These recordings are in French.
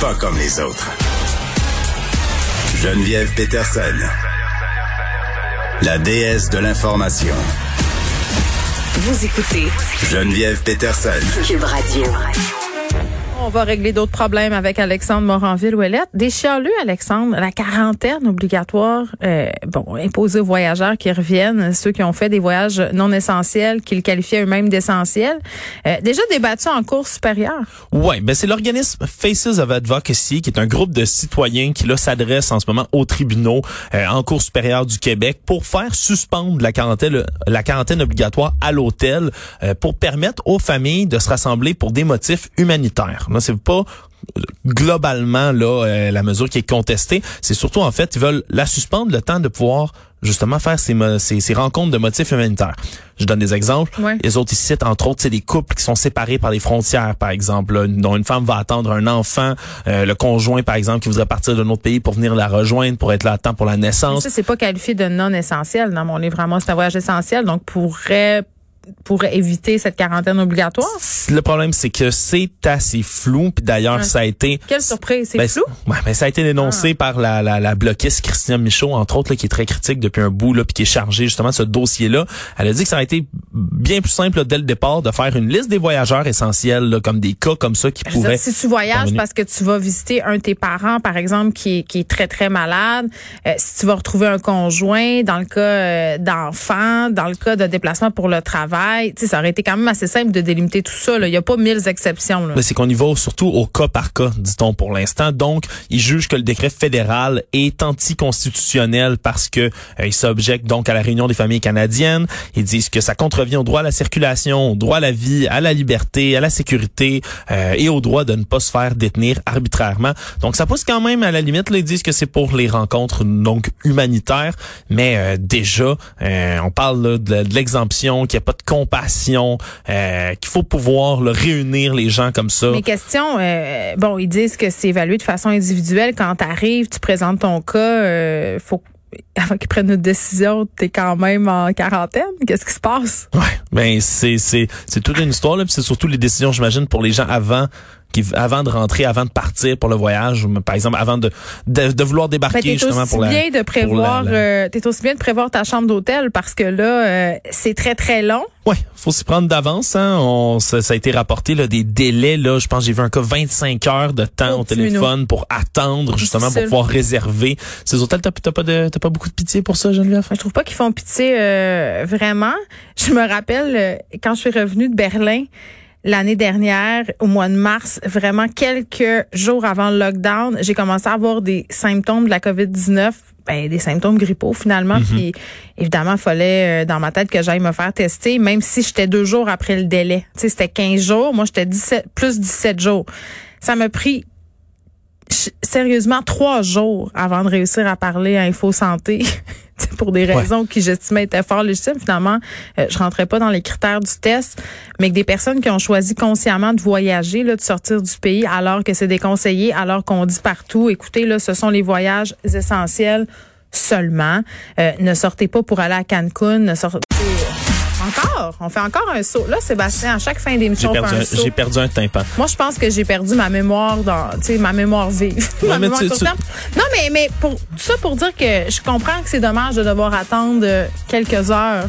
pas comme les autres. Geneviève Peterson, la déesse de l'information. Vous écoutez Geneviève Peterson. Cube Radio. On va régler d'autres problèmes avec Alexandre Moranville-Ouellette. Des chialeux, Alexandre, la quarantaine obligatoire, euh, bon, imposée aux voyageurs qui reviennent, ceux qui ont fait des voyages non essentiels, qu'ils qualifiaient eux-mêmes d'essentiels, euh, déjà débattu en cours supérieure. Ouais, ben c'est l'organisme Faces of Advocacy, qui est un groupe de citoyens qui là s'adresse en ce moment aux tribunaux euh, en cours supérieure du Québec pour faire suspendre la quarantaine, la quarantaine obligatoire à l'hôtel euh, pour permettre aux familles de se rassembler pour des motifs humanitaires. C'est pas globalement là euh, la mesure qui est contestée, c'est surtout en fait ils veulent la suspendre le temps de pouvoir justement faire ces, ces, ces rencontres de motifs humanitaires. Je donne des exemples. Ouais. Les autres ici citent entre autres c'est des couples qui sont séparés par les frontières par exemple, là, dont une femme va attendre un enfant, euh, le conjoint par exemple qui voudrait partir d'un autre pays pour venir la rejoindre pour être là à temps pour la Mais naissance. ça, c'est pas qualifié de non essentiel dans mon livre à moi. C'est un voyage essentiel, donc pourrait pourrait éviter cette quarantaine obligatoire? Le problème c'est que c'est assez flou puis d'ailleurs ça a été Quelle surprise, c'est Ben, flou? Ouais, mais ça a été dénoncé par la, la, la bloquiste Christiane Michaud, entre autres, là, qui est très critique depuis un bout, là, puis qui est chargée justement de ce dossier-là. Elle a dit que ça a été bien plus simple là, dès le départ de faire une liste des voyageurs essentiels, là, comme des cas comme ça qui Je pourraient. dire, si tu voyages parce que tu vas visiter un de tes parents, par exemple, qui est, qui est très, très malade, euh, si tu vas retrouver un conjoint, dans le cas euh, d'enfants, dans le cas de déplacement pour le travail, sais, ça aurait été quand même assez simple de délimiter tout ça. Il n'y a pas mille exceptions. Là. Mais c'est qu'on y va surtout au cas par cas, dit-on pour l'instant. Donc, ils jugent que le décret fédéral est anticonstitutionnel parce que euh, ils s'objectent donc à la réunion des familles canadiennes. Ils disent que ça contrevient au droit à la circulation, au droit à la vie, à la liberté, à la sécurité euh, et au droit de ne pas se faire détenir arbitrairement. Donc, ça pousse quand même à la limite. Là, ils disent que c'est pour les rencontres donc humanitaires, mais euh, déjà, euh, on parle là, de, de l'exemption, qu'il n'y a pas de compassion, euh, qu'il faut pouvoir là, réunir les gens comme ça. Mes questions, euh, bon, ils disent que c'est évalué de façon individuelle. Quand tu arrives, tu présentes ton cas, euh, faut avant qu'ils prennent une décision, t'es quand même en quarantaine. Qu'est-ce qui se passe? Ouais, ben c'est c'est c'est toute une histoire là, c'est surtout les décisions j'imagine pour les gens avant qui avant de rentrer, avant de partir pour le voyage, par exemple avant de de, de vouloir Ben, débarquer justement pour la bien de prévoir, pour la- la- euh, t'es aussi bien de prévoir ta chambre d'hôtel parce que là, euh, c'est très très long. Ouais, faut s'y prendre d'avance hein. On ça, ça a été rapporté là des délais là, je pense que j'ai vu un cas 25 heures de temps Oh, au téléphone pour attendre justement pour pouvoir réserver ces hôtels. T'as t'as pas de t'as pas beaucoup de pitié pour ça, Geneviève? Je trouve pas qu'ils font pitié euh, vraiment. Je me rappelle euh, quand je suis revenue de Berlin l'année dernière, au mois de mars, vraiment quelques jours avant le lockdown, j'ai commencé à avoir des symptômes de la COVID-19. Ben, des symptômes grippaux finalement. Puis évidemment, il fallait euh, dans ma tête que j'aille me faire tester, même si j'étais deux jours après le délai. Tu sais, c'était 15 jours. Moi, j'étais 17, plus 17 jours. Ça m'a pris sérieusement trois jours avant de réussir à parler à Info Santé. Pour des raisons qui j'estimais étaient fort légitimes. Finalement, euh, je rentrais pas dans les critères du test, mais que des personnes qui ont choisi consciemment de voyager, là, de sortir du pays, alors que c'est déconseillé, alors qu'on dit partout, écoutez, là, ce sont les voyages essentiels seulement. Euh, ne sortez pas pour aller à Cancun, ne sortez encore. On fait encore un saut. Là, Sébastien, à chaque fin d'émission, on fait perdu un un, saut. j'ai perdu un tympan. Moi, je pense que j'ai perdu ma mémoire dans, tu sais, ma mémoire vive. Ma mais mémoire tu- tu-. Non, mais, mais pour tout ça pour dire que je comprends que c'est dommage de devoir attendre quelques heures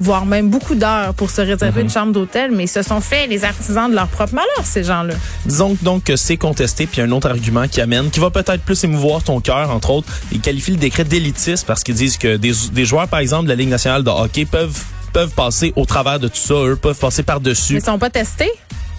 voire même beaucoup d'heures pour se réserver Mhm. une chambre d'hôtel, mais ils se sont fait les artisans de leur propre malheur, ces gens-là. Disons donc que c'est contesté, puis un autre argument qui amène, qui va peut-être plus émouvoir ton cœur, entre autres, ils qualifient le décret d'élitiste parce qu'ils disent que des, des joueurs, par exemple, de la Ligue nationale de hockey peuvent peuvent passer au travers de tout ça, eux peuvent passer par-dessus. ils sont pas testés?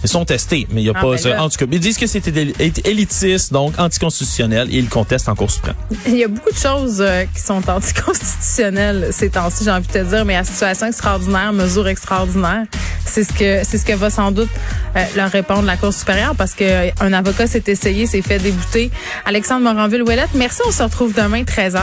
Ils sont testés, mais il y a Ah, pas ben. En tout cas, ils disent que c'était éli- élitiste, donc anticonstitutionnel, et ils contestent en Cour suprême. Il y a beaucoup de choses euh, qui sont anticonstitutionnelles ces temps-ci, j'ai envie de te dire, mais à situation extraordinaire, mesure extraordinaire, c'est ce que c'est ce que va sans doute euh, leur répondre la Cour supérieure parce que euh, un avocat s'est essayé, s'est fait débouter. Alexandre Moranville-Ouellette, merci, on se retrouve demain 13h.